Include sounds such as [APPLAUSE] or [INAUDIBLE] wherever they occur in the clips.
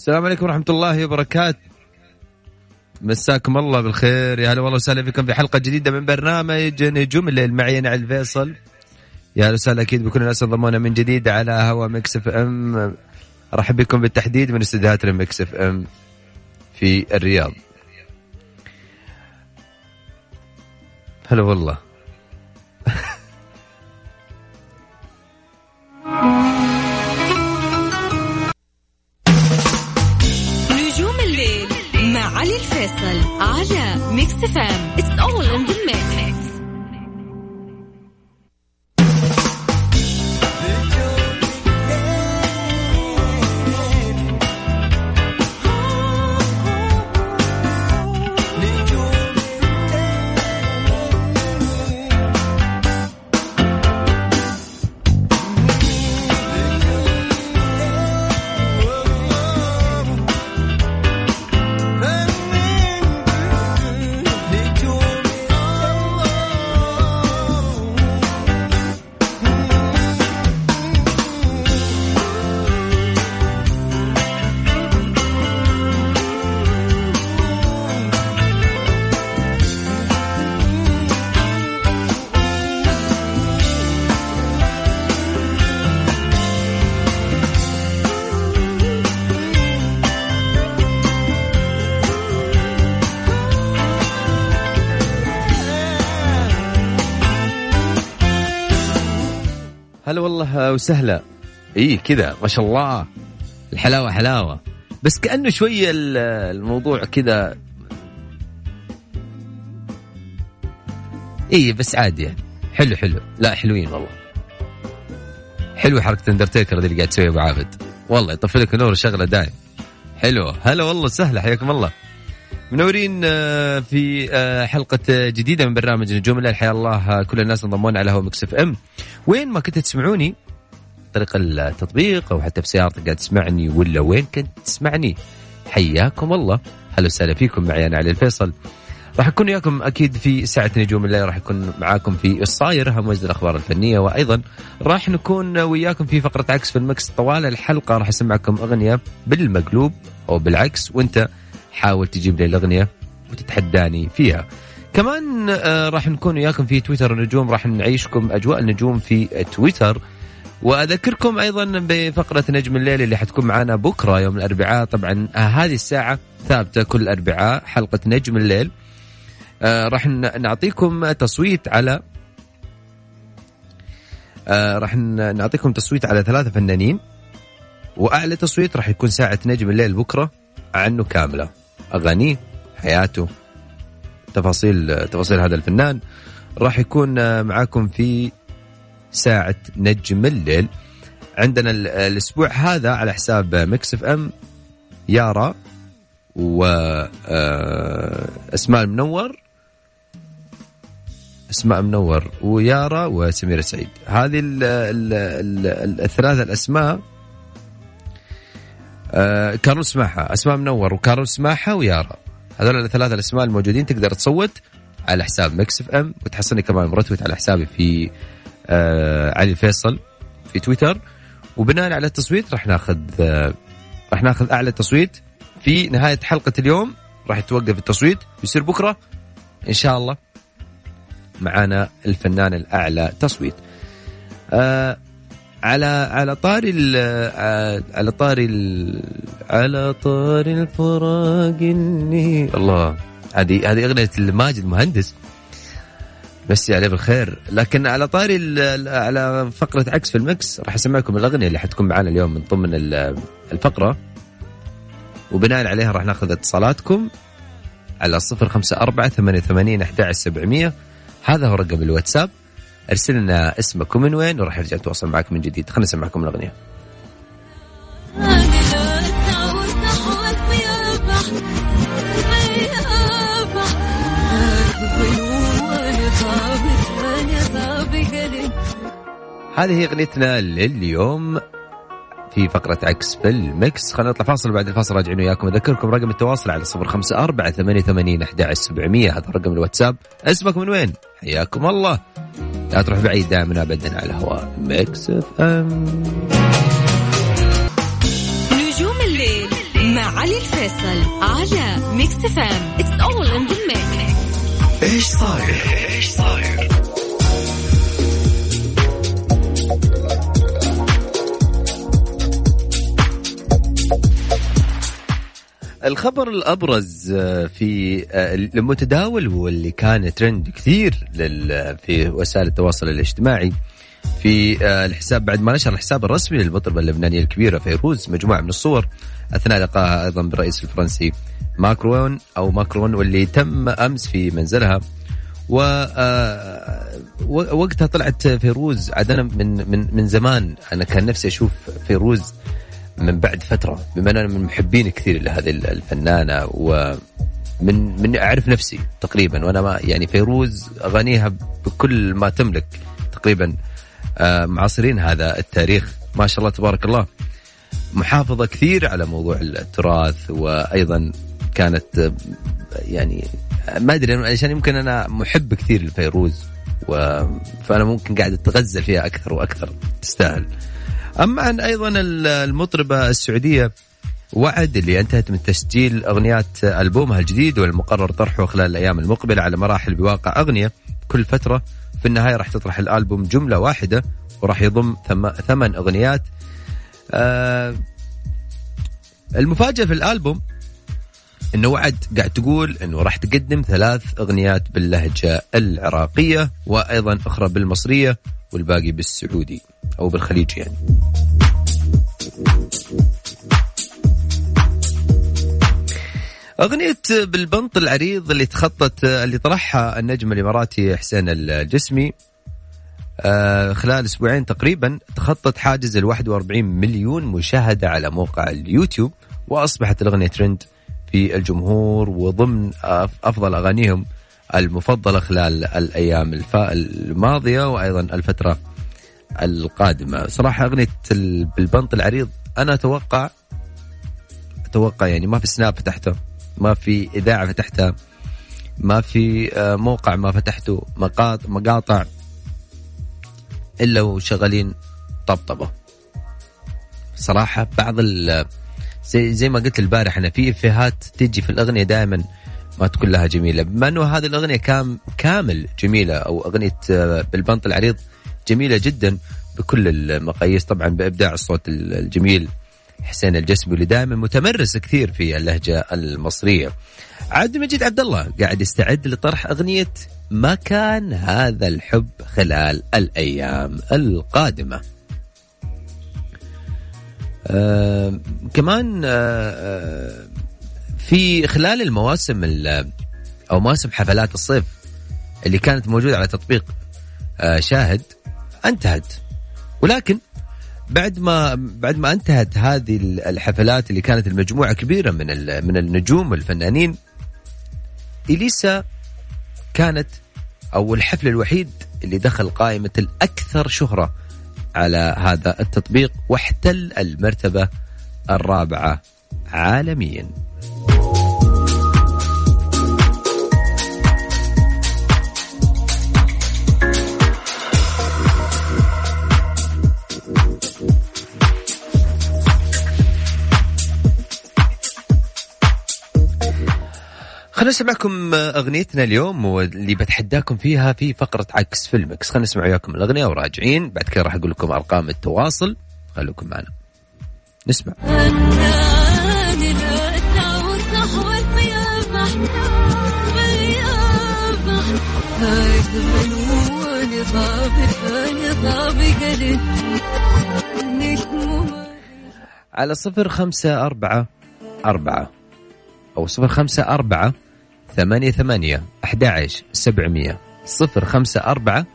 السلام عليكم ورحمة الله وبركاته. مساكم الله بالخير. يا هلا والله وسهلا بكم في حلقة جديدة من برنامج نجوم الليل. معي أنا الفيصل. يا هلا وسهلا أكيد بكل الناس انضمونا من جديد على هوا Mix FM. أرحب بكم بالتحديد من استديوهات Mix FM في الرياض. هلا والله. على هلا والله وسهلا إي كذا ما شاء الله. الحلاوة حلاوة. بس كأنه شوية ال- الموضوع كذا. إي بس عادي يعني. حلو حلو. لا حلوين والله. حلو حركة اندرتيكر اللي قاعد تسويها أبو عابد. والله يطفي لك نور شغلة دايم. حلو. هلا والله سهلة. حياكم الله. منورين آه، في آه، حلقة جديدة من برنامج نجوم الليل. حيا الله آه، كل الناس انضمون على هو Mix FM. وين ما كنت تسمعوني طريق التطبيق أو حتى في سيارتك قاعد تسمعني ولا وين كنت تسمعني. حياكم الله. هلا وسهلا فيكم معي أنا علي الفيصل. راح أكون وياكم أكيد في ساعة نجوم الليل راح أكون معاكم في الصاير أهم وجد الأخبار الفنية وأيضا راح نكون وياكم في فقرة عكس في المكس طوال الحلقة. راح أسمعكم أغنية بالمقلوب أو بالعكس وأنت حاول تجيب لي الأغنية وتتحداني فيها. كمان آه، راح نكون وياكم في تويتر النجوم راح نعيشكم أجواء النجوم في تويتر. وأذكركم أيضا بفقرة نجم الليل اللي حتكون معنا بكرة يوم الأربعاء. طبعا آه، هذه الساعة ثابتة كل أربعاء حلقة نجم الليل. آه، راح نعطيكم تصويت على آه، راح نعطيكم تصويت على ثلاثة فنانين. وأعلى تصويت راح يكون ساعة نجم الليل بكرة عنه كاملة. اغانيه حياته تفاصيل تفاصيل هذا الفنان. راح يكون معاكم في ساعة نجم الليل. عندنا ال- الأسبوع هذا على حساب Mix FM يارا و آه، أسماء المنور. أسماء منور ويارا وسميرة سعيد. هذه ال ال ال الثلاثة الأسماء آه، سماحة أسماء منور وكارول سماحة ويارا. هذول الثلاثة الأسماء الموجودين تقدر تصوت على حساب Mix FM وتحصلني كمان مرتوت على حسابي في علي الفيصل في تويتر. وبناء على التصويت راح ناخذ آه راح ناخذ أعلى تصويت في نهاية حلقة اليوم. راح يتوقف التصويت يصير بكرة إن شاء الله معانا الفنان الأعلى تصويت. آه على على طاري آه، على طاري على طاري الفراق اني الله هذه هذه أغنية الماجد مهندس. مسي عليه بالخير. لكن على طاري على فقرة عكس في المكس راح أسمعكم الأغنية اللي حتكون معانا اليوم من ضمن ال- الفقرة. وبناء عليها راح ناخذ اتصالاتكم على صفر خمسة أربعة ثمانية ثمانين أحد سبعمية. هذا هو رقم الواتساب. ارسل لنا اسمك ومن وين وراح نرجع نتواصل معك من جديد. خلينا نسمعكم الأغنية. هذه هي أغنيتنا لليوم في فقرة عكس في المكس خلينا نطلع فاصل بعد الفاصل راجعين وياكم. أذكركم رقم التواصل على صفر خمسة أربعة ثمانية ثمانين أحد سبعمية. هذا رقم الواتساب. اسمك من وين؟ حياكم الله. لا تروح بعيد دائما ابدا على هواء Mix FM. علي الفيصل على Mix FM it's all in the إيش صاير؟ إيش صاير؟ الخبر الأبرز آه، في آه، المتداول واللي كان ترند كثير في وسائل التواصل الاجتماعي في آه، الحساب بعد ما نشر الحساب الرسمي للمطربة اللبنانية الكبيرة فيروز مجموعة من الصور أثناء لقائها أيضا بالرئيس الفرنسي ماكرون أو ماكرون واللي تم أمس في منزلها. و- وقتها طلعت فيروز عاد أنا من من من زمان أنا كان نفسي أشوف فيروز من بعد فترة بما أنا من محبين كثير لهذه الفنانة ومن من أعرف نفسي تقريبا وأنا ما يعني فيروز أغانيها بكل ما تملك تقريبا آه، معاصرين هذا التاريخ. ما شاء الله تبارك الله. محافظة كثير على موضوع التراث وأيضا كانت آه، يعني ما أدري عشان يمكن أنا محب كثير لفيروز و... فأنا ممكن قاعد اتغزل فيها أكثر وأكثر تستاهل. أما عن أيضا ال- المطربة السعودية وعد اللي انتهت من تسجيل أغنيات ألبومها الجديد والمقرر طرحه خلال الأيام المقبلة على مراحل بواقع أغنية كل فترة. في النهاية راح تطرح الألبوم جملة واحدة وراح يضم ثم ثمان أغنيات. آه المفاجأة في الألبوم إنه وعد قاعد تقول إنه راح تقدم ثلاث أغنيات باللهجة العراقية وأيضا أخرى بالمصرية والباقي بالسعودي أو بالخليج يعني. أغنية بالبنط العريض اللي تخطت اللي طرحها النجم الإماراتي حسين الجسمي آه، خلال أسبوعين تقريبا تخطت حاجز ال 41 مليون مشاهدة على موقع اليوتيوب وأصبحت الأغنية ترند في الجمهور وضمن أفضل أغانيهم المفضلة خلال الأيام الف- الماضية وأيضا الفترة القادمة. صراحة أغنية ال- بالبنط العريض أنا أتوقع أتوقع يعني ما في سناب فتحته ما في إذاعة فتحتها ما في آه، موقع ما فتحته مقاط مقاطع إلا وشغالين طبطبة. صراحة بعض زي زي ما قلت البارح أنا في إفيهات تجي في الأغنية دائما ما تكون لها جميلة. بما أنه هذه الأغنية كام كامل جميلة أو أغنية آه، بالبنط العريض جميلة جدا بكل المقاييس. طبعا بإبداع الصوت الجميل حسين الجسمي اللي دائما متمرس كثير في اللهجة المصرية. عبد المجيد عبد الله قاعد يستعد لطرح أغنية ما كان هذا الحب خلال الأيام القادمة آه كمان آه آه في خلال المواسم ال- أو مواسم حفلات الصيف اللي كانت موجودة على تطبيق شاهد انتهت. ولكن بعد ما بعد ما انتهت هذه الحفلات اللي كانت المجموعة كبيرة من من النجوم والفنانين إليسا كانت أو الحفل الوحيد اللي دخل قائمة الأكثر شهرة على هذا التطبيق واحتل المرتبة الرابعة عالميا. خلينا نسمعكم أغنيتنا اليوم واللي بتحداكم فيها في فقرة عكس فيلمكس خلينا نسمع وياكم الأغنية وراجعين. بعد كذا راح أقول لكم أرقام التواصل. خليكم معنا. نسمع. على صفر خمسة أربعة أربعة أو صفر خمسة أربعة ثمانية ثمانية أحد عشر سبعمية صفر خمسة أربعة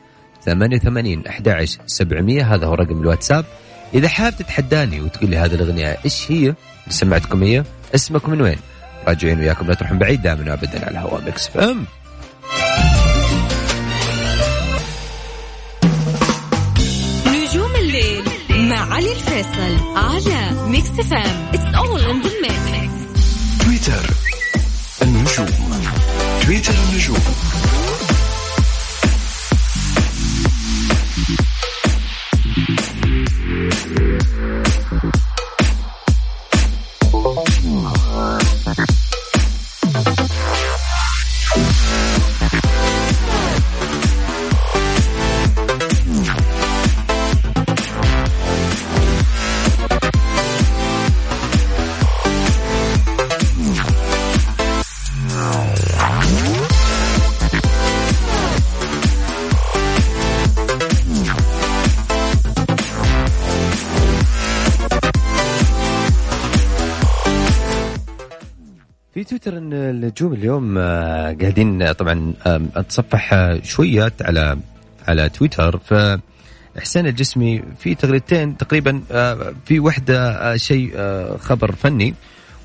ثمانية وثمانين أحد عشر سبعمية. هذا هو رقم الواتساب. إذا حاب تتحداني وتقول لي هذه الأغنية إيش هي؟ سمعتكم هي اسمك من وين؟ راجعين وياكم لا تروحون بعيد دائما وابدا على هواء Mix FM. نجوم الليل مع علي الفيصل على Mix FM it's all in the mix اليوم آه، قاعدين طبعا آه، أتصفح آه، شويات على على تويتر. ف حسين الجسمي في تغريدتين تقريبا آه، في واحدة آه، شيء آه، خبر فني.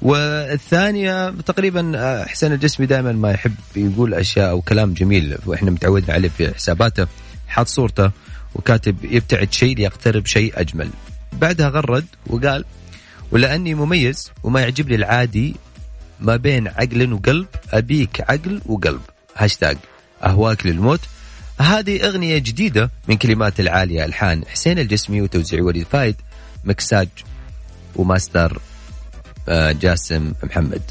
والثانية تقريبا آه، حسين الجسمي دائما ما يحب يقول أشياء أو كلام جميل. وإحنا متعودين عليه في حساباته حاط صورته وكاتب يبتعد شيء ليقترب شيء أجمل. بعدها غرد وقال ولأني مميز وما يعجبني العادي ما بين عقل وقلب أبيك عقل وقلب. هاشتاج أهواك للموت. هذه أغنية جديدة من كلمات العالية ألحان حسين الجسمي وتوزيع وليد فايد مكساج وماستر آه، جاسم محمد.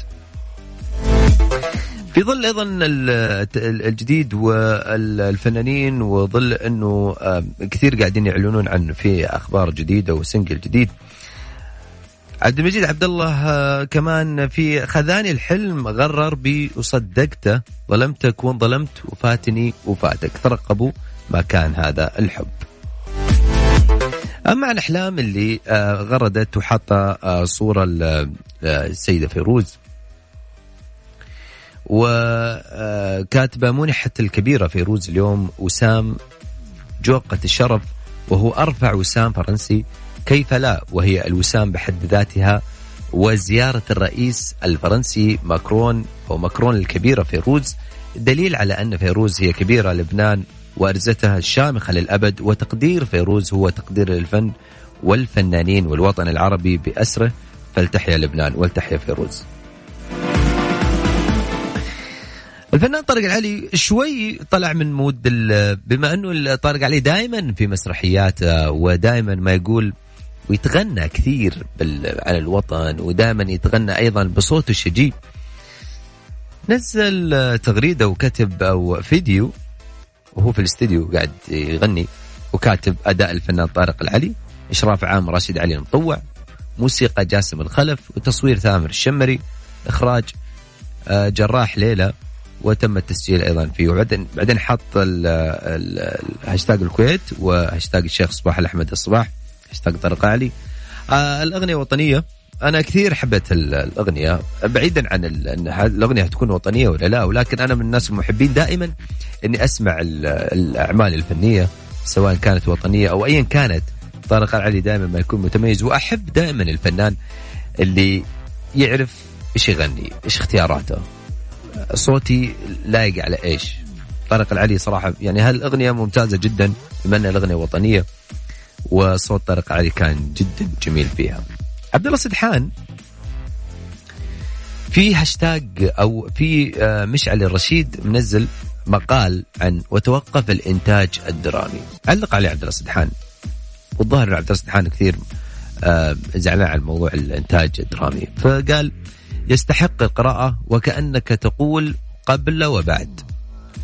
في ظل أيضا ال- الجديد والفنانين وظل إنه آه، كثير قاعدين يعلنون عن في أخبار جديدة و single جديد. عبد المجيد عبد الله آه، كمان في خذاني الحلم غرر بي وصدقته ظلمتك وان ظلمت وفاتني وفاتك. ترقبوا ما كان هذا الحب. أما عن الأحلام اللي آه، غردت وحاطة آه، آه، السيدة فيروز. وكاتبه منحت الكبيرة فيروز اليوم وسام جوقة الشرف وهو أرفع وسام فرنسي. كيف لا؟ وهي الوسام بحد ذاتها وزيارة الرئيس الفرنسي ماكرون أو ماكرون الكبيرة فيروز. دليل على أن فيروز هي كبيرة لبنان وأرزتها الشامخة للأبد وتقدير فيروز هو تقدير للفن والفنانين والوطن العربي بأسره. فلتحيا لبنان ولتحيا فيروز. الفنان طارق العلي شوي طلع من مود بما أنه طارق علي دائما في مسرحياته ودائما ما يقول ويتغنى كثير على الوطن ودائما يتغنى أيضا بصوته الشجي نزل تغريدة وكتب أو فيديو وهو في الاستديو قاعد يغني وكاتب أداء الفنان طارق العلي إشراف عام راشد علي المطوع موسيقى جاسم الخلف وتصوير ثامر الشمري إخراج آه، جراح ليلى وتم التسجيل أيضا فيه. وبعدين بعدين حط ال- ال- الهاشتاج الكويت وهاشتاج الشيخ صباح الأحمد الصباح. هاشتاج طارق علي؟ آه الأغنية وطنية. أنا كثير حبيت ال- الأغنية. بعيدا عن الأغنية تكون وطنية ولا لا ولكن أنا من الناس المحبين دائما إني أسمع ال- الأعمال الفنية سواء كانت وطنية أو ايا كانت. طارق العلي دائما ما يكون متميز وأحب دائما الفنان اللي يعرف إيش يغني إيش اختياراته. صوتي لايق على إيش. طارق العلي صراحة يعني هالأغنية ممتازة جدا بما انها الأغنية وطنية. وصوت طارق العلي كان جدا جميل فيها. عبد الله سدحان في هاشتاج أو في آه، مشعل الرشيد منزل مقال عن وتوقف الإنتاج الدرامي. علق عليه عبد الله سدحان. والظاهر عبد الله سدحان كثير آه، زعلان على موضوع الإنتاج الدرامي. فقال يستحق القراءة وكأنك تقول قبل وبعد.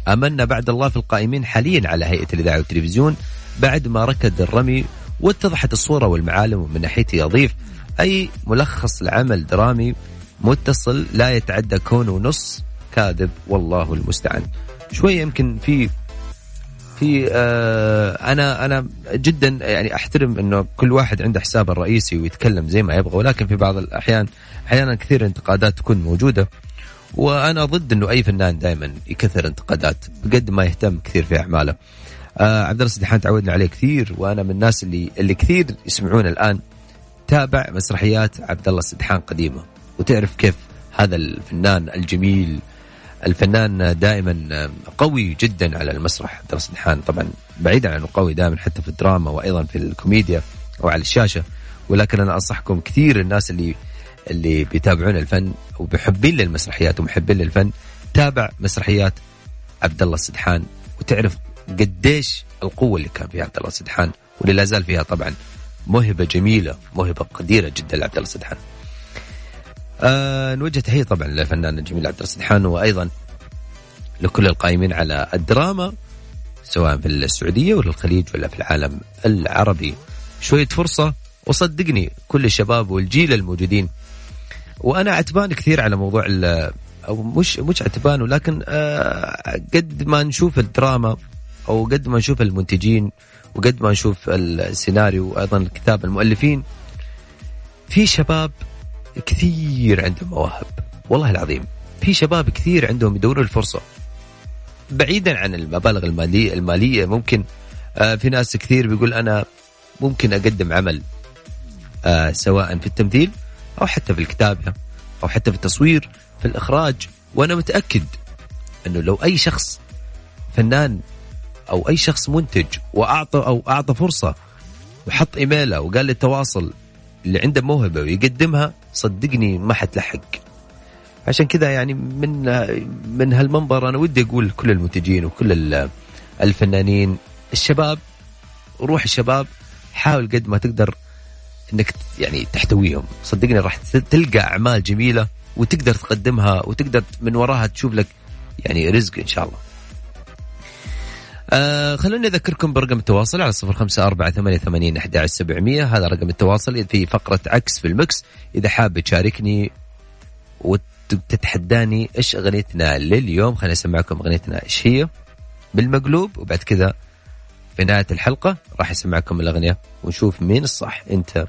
أمنا بعد الله في القائمين حاليا على هيئة الإذاعة والتلفزيون بعد ما ركض الرمي واتضحت الصورة والمعالم ومن ناحيتي أضيف أي ملخص لعمل درامي متصل لا يتعدى كونه نص كاذب والله المستعان شوية يمكن في في آه أنا أنا جدا يعني أحترم إنه كل واحد عنده حسابه الرئيسي ويتكلم زي ما يبغى ولكن في بعض الأحيان أحيانا كثير انتقادات تكون موجودة وأنا ضد إنه أي فنان دائما يكثر انتقادات بقد ما يهتم كثير في أعماله. آه عبد الله سدحان تعودنا عليه كثير وأنا من الناس اللي اللي كثير يسمعون الآن تابع مسرحيات عبد الله سدحان قديمة. وتعرف كيف هذا الفنان الجميل الفنان دائما قوي جدا على المسرح عبد الله سدحان طبعا بعيدا عن قوي دائما حتى في الدراما وأيضا في الكوميديا أو على الشاشة. ولكن أنا أنصحكم كثير الناس اللي اللي بيتابعون الفن وبيحبين للمسرحيات ومحبين للفن تابع مسرحيات عبد الله السدحان وتعرف قديش القوة اللي كان فيها عبد الله السدحان واللي لا زال فيها طبعا موهبة جميلة موهبة قديرة جدا لعبد الله السدحان. آه نوجه تحية طبعا للفنان الجميل عبد الله السدحان وأيضا لكل القائمين على الدراما سواء في السعودية ولا الخليج ولا في العالم العربي. شوية فرصة وصدقني كل الشباب والجيل الموجودين وأنا عتبان كثير على موضوع أو مش مش عتبان ولكن آه قد ما نشوف الدراما أو قد ما نشوف المنتجين وقد ما نشوف السيناريو وأيضا الكتاب المؤلفين في شباب كثير عندهم مواهب والله العظيم في شباب كثير عندهم يدوروا الفرصة. بعيدا عن المبالغ المالية المالية ممكن آه، في ناس كثير بيقول أنا ممكن أقدم عمل آه، سواء في التمثيل أو حتى في الكتابة أو حتى في التصوير في الإخراج. وأنا متأكد إنه لو أي شخص فنان أو أي شخص منتج وأعطى أو أعطى فرصة وحط ايميله وقال لي التواصل اللي عنده موهبة ويقدمها صدقني ما حتلحق. عشان كذا يعني من من هالمنبر أنا ودي أقول لكل المنتجين وكل الفنانين الشباب روح الشباب حاول قد ما تقدر إنك يعني تحتويهم. صدقني راح تلقى أعمال جميلة وتقدر تقدمها وتقدر من وراها تشوف لك يعني رزق إن شاء الله. آه خلوني أذكركم برقم التواصل على صفر خمسة أربعة ثمانية ثمانين أحد سبعمية. هذا رقم التواصل في فقرة عكس في المكس. إذا حاب تشاركني وتتحداني إيش أغنيتنا لليوم خليني أسمعكم أغنيتنا إيش هي. بالمقلوب وبعد كذا في نهاية الحلقة راح أسمعكم الأغنية ونشوف مين الصح أنت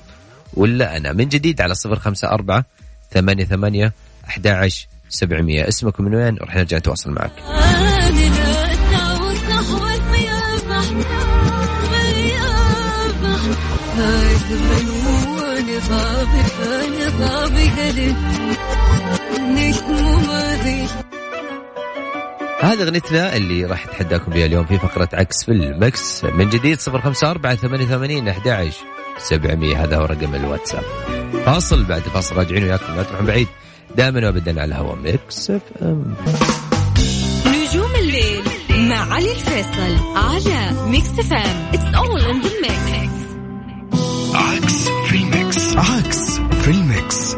ولا أنا. من جديد على صفر خمسة أربعة ثمانية ثمانية أحد سبعمية. اسمك من وين؟ وراح نرجع نتواصل معك. هذه أغنيتنا اللي راح اتحداكم بها اليوم في فقرة عكس في المكس. من جديد صفر خمسة أربعة ثمانية ثمانين أحد عشر. سبعمية هذا هو رقم الواتساب. فاصل بعد فاصل راجعين وياكم لا تروحون بعيد. دائما وابدا على الهواء ميكس إف إم. نجوم الليل مع علي الفيصل على Mix FM. It's all in the mix عكس في الميكس عكس في الميكس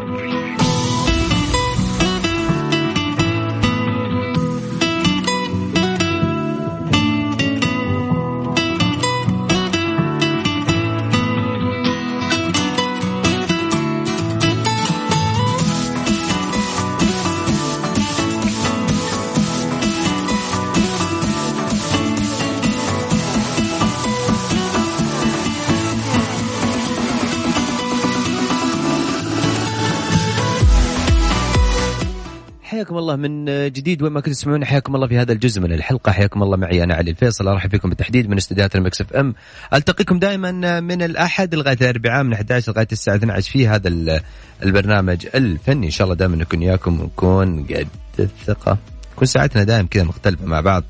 الله من جديد وين ما كنتوا تسمعون حياكم الله في هذا الجزء من الحلقة. حياكم الله معي أنا علي الفيصل أرحب فيكم بالتحديد من استديوهات ال Mix FM. ألتقيكم دائما من الأحد لغاية الأربعاء من 11 لغاية الساعة 12 في هذا البرنامج الفني. إن شاء الله دائما نكون وياكم ونكون قد الثقة. تكون ساعتنا دائما كذا مختلفة مع بعض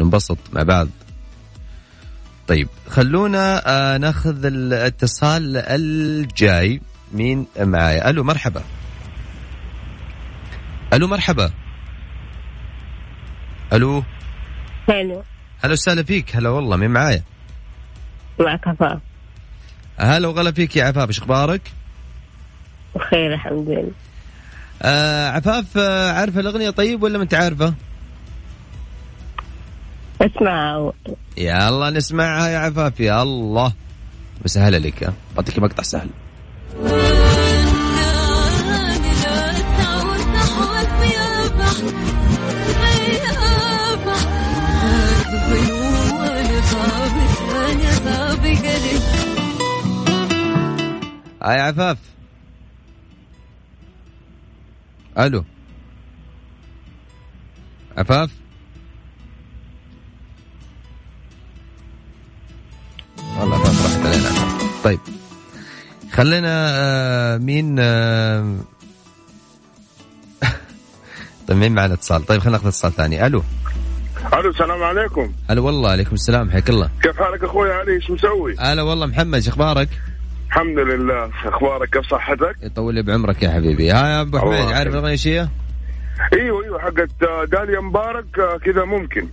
ننبسط مع بعض. طيب خلونا آه، ناخذ الاتصال الجاي. مين معايا؟ ألو مرحبا. ألو مرحبا. ألو. هلا. هلا وسهلا فيك. هلا والله مين معايا؟ معك عفاف. هلا وغلا فيك يا عفاف إيش أخبارك؟ بخير الحمد لله. آه عفاف آه عارفه الأغنية طيب ولا ما أنت عارفة؟ اسمع. يا الله نسمعها يا عفاف يا الله. بسهلة لك بعطيك مقطع سهل. هاي عفاف. ألو. عفاف. والله عفاف راحت علينا. طيب. خلينا آه مين آه [LAUGHS] طيب مين معنا اتصال؟ طيب خلينا ناخذ اتصال ثاني. ألو. ألو السلام عليكم. هلا والله عليكم السلام حياك الله. كيف حالك أخوي؟ علي إيش مسوي؟ هلا والله محمد شو أخبارك؟ الحمد لله. أخبارك؟ كيف صحتك؟ يطول بعمرك يا حبيبي. ها يا أبو حميد عارف الاغنيه هي؟ أيوه أيوه حقت داليا مبارك آه، كذا ممكن.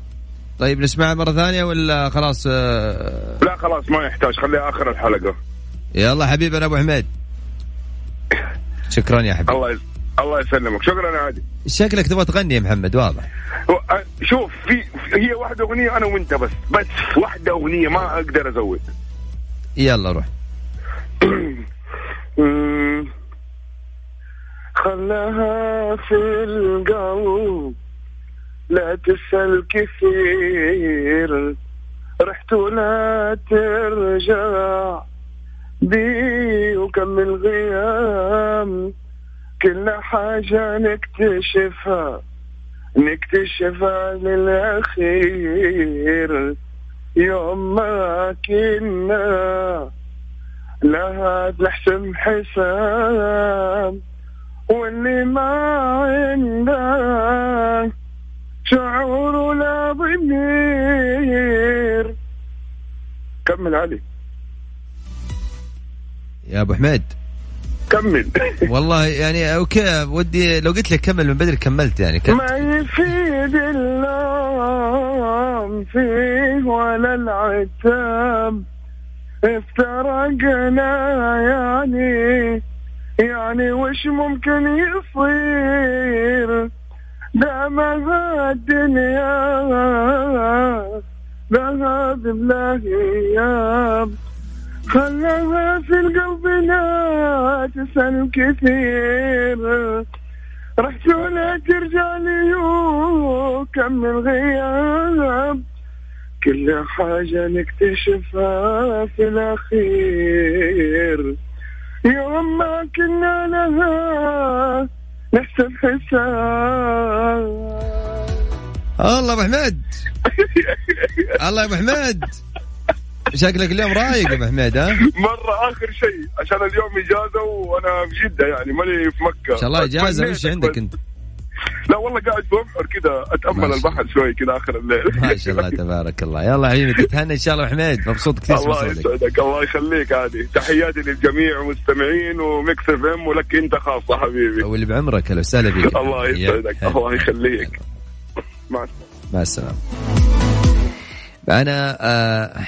طيب نسمعها مرة ثانية ولا خلاص آه... لا خلاص ما يحتاج. خليها آخر الحلقة. يلا حبيبنا أبو حميد. شكرا يا حبيبي. الله يس... الله يسلمك. شكرا يا عادي شكلك تبغى تغني يا محمد واضح. آه، شوف في هي واحدة أغنية أنا وأنت بس. بس واحدة أغنية ما أقدر أزود. يلا روح. [COUGHS] خلاها في القلب لا تسأل كثير رحت ولا ترجع بي وكمل غيام. كل حاجة نكتشفها نكتشفها للأخير. يوم ما كنا لها نحسب حساب واللي ما عنده شعور ولا ضمير. كمل علي. يا أبو حميد. كمل. [LAUGHS] والله يعني أوكي ودي لو قلت لك كمل من بدري كملت يعني كمل. ما يفيد اللام فيه ولا العتاب. افترقنا يعني يعني وش ممكن يصير؟ دام الدنيا ذهب بلا أيام خلاها في القلب لا تسأل كثير. رحت ولا ترجع لي كم الغياب كل حاجة نكتشفها في الأخير. يوم ما كنا لها نحسب حساب. الله أبو حميد. الله يا أبو حميد. شكلك اليوم رايق يا أبو حميد ها؟ مرة آخر شيء عشان اليوم إجازة وأنا في جدة يعني ماني في مكة. إن شاء الله إجازة تمنيت وش عندك بس. لا والله قاعد ببحر كذا شاء البحر شوي كذا آخر الليل. [LAUGHS] ما شاء الله تبارك الله. يلا حبيبي تتهنى إن شاء الله حميد. مبسوط كثير الله يسعدك. الله يخليك عادي. تحياتي للجميع ومستمعين وميكس إف إم ولك أنت خاصة حبيبي. واللي بعمرك أهلا وسهلا بك الله يسعدك. الله يخليك. مع السلامة. مع السلامة. معنا آه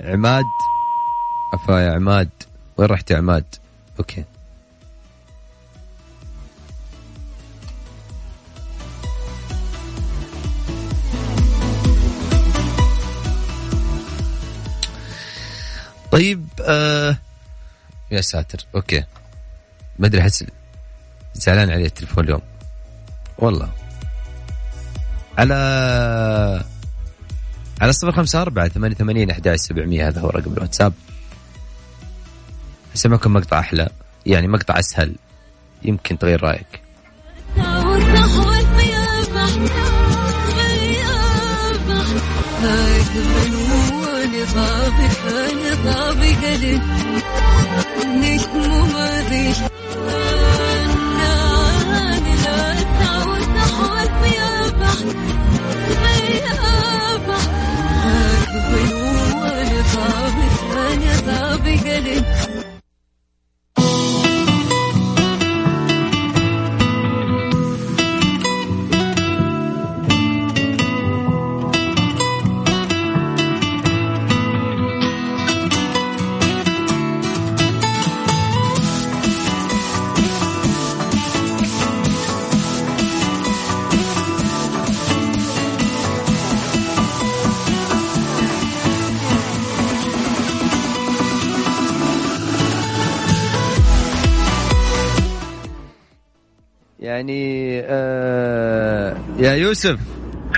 عماد. عفا يا عماد. وين رحت يا عماد؟ Okay. طيب آه يا ساتر okay. ما أدري أحس زعلان عليه التليفون اليوم. والله. على على صفر خمسة أربعة ثمانية ثمانين أحد سبعمية هذا هو رقم الواتساب. أسمعكم مقطع أحلى يعني مقطع أسهل. يمكن تغير رأيك. يعني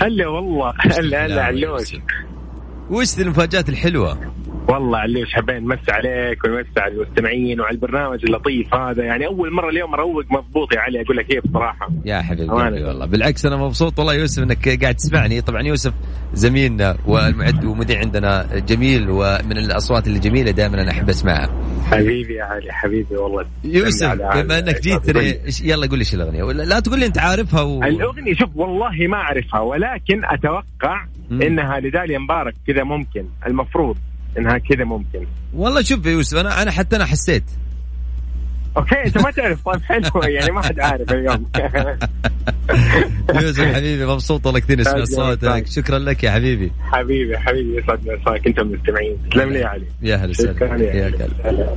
هلا والله. هلا هلا علوش. وش ذي المفاجآت الحلوة؟ والله علوش حبينا نمسي عليك ونمسي على المستمعين وعلى البرنامج اللطيف هذا. يعني أول مرة اليوم أروق مضبوط يا علي أقول لك إيه بصراحة. يا حبيبي والله. بالعكس أنا مبسوط والله يوسف أنك قاعد تسمعني. طبعا يوسف زميلنا والمعد ومذيع عندنا جميل ومن الأصوات اللي جميلة دائما أنا أحب أسمعها. حبيبي يا علي حبيبي والله. يوسف على- على- بما إنك جيت على- يلا قول لي إيش الأغنية؟ ولا لا تقول لي أنت عارفها و... الأغنية شوف والله ما أعرفها ولكن أتوقع مم. إنها لداليا مبارك كذا ممكن المفروض. إنها كذا ممكن. والله شوف يا يوسف أنا أنا حتى أنا حسيت. أوكي أنت ما تعرف. طيب حلو يعني ما حد عارف اليوم. [LAUGHS] يوسف حبيبي مبسوط والله كثير اسمع صوتك. شكرا لك يا حبيبي. حبيبي حبيبي يسعد مساك أنت المستمعين. تسلم لي يا علي. يا هلا وسهلا. يا هلا.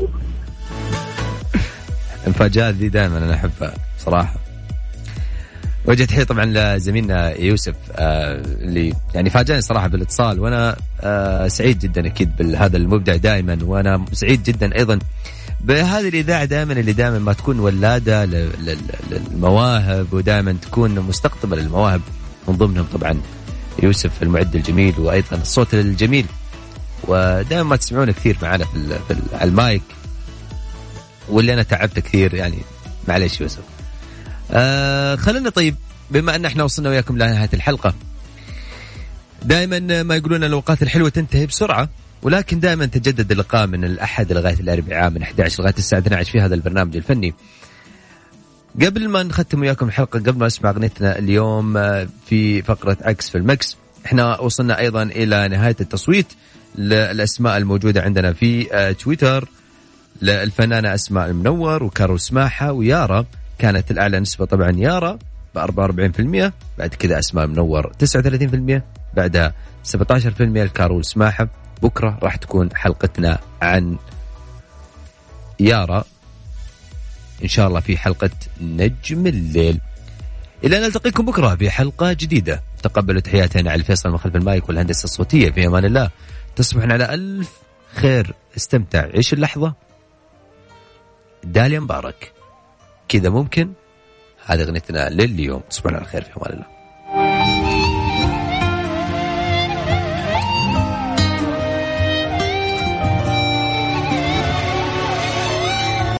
المفاجآت دي دائما أنا أحبها صراحة. وجه تحيه طبعا لزميلنا يوسف آه اللي يعني فاجأني صراحة بالإتصال وأنا آه سعيد جدا أكيد بهذا المبدع دائما وأنا سعيد جدا أيضا بهذه الإذاعة دائما اللي دائما ما تكون ولادة للمواهب ودائما تكون مستقطبة للمواهب من ضمنهم طبعا يوسف المعد الجميل وأيضا الصوت الجميل. ودائما ما تسمعونه كثير معنا في, على المايك واللي أنا تعبت كثير يعني. معلش يوسف. آه خلينا طيب بما أن إحنا وصلنا وياكم لنهاية الحلقة دائما ما يقولون الأوقات الحلوة تنتهي بسرعة ولكن دائما تجدد اللقاء من الأحد لغاية الأربعاء من 11 لغاية الساعة 12 في هذا البرنامج الفني. قبل ما نختم وياكم الحلقة قبل ما نسمع أغنيتنا اليوم آه، في فقرة عكس في المكس إحنا وصلنا أيضا إلى نهاية التصويت للأسماء الموجودة عندنا في آه، تويتر للفنانة أسماء المنور وكارول سماحة ويارا كانت الأعلى نسبة طبعا يارا ب 44% بعد كذا أسماء المنور 39% بعدها 17% الكارول سماحة. بكرة راح تكون حلقتنا عن يارا. إن شاء الله في حلقة نجم الليل. إلى أن نلتقيكم بكرة بحلقة جديدة. تقبلوا تحياتي أنا علي الفيصل من خلف المايك والهندسة الصوتية. في أمان الله. تصبحون على ألف خير. استمتع. عيش اللحظة. داليا مبارك. كذا ممكن. هذه أغنيتنا لليوم. تصبحون على خير في أمان الله.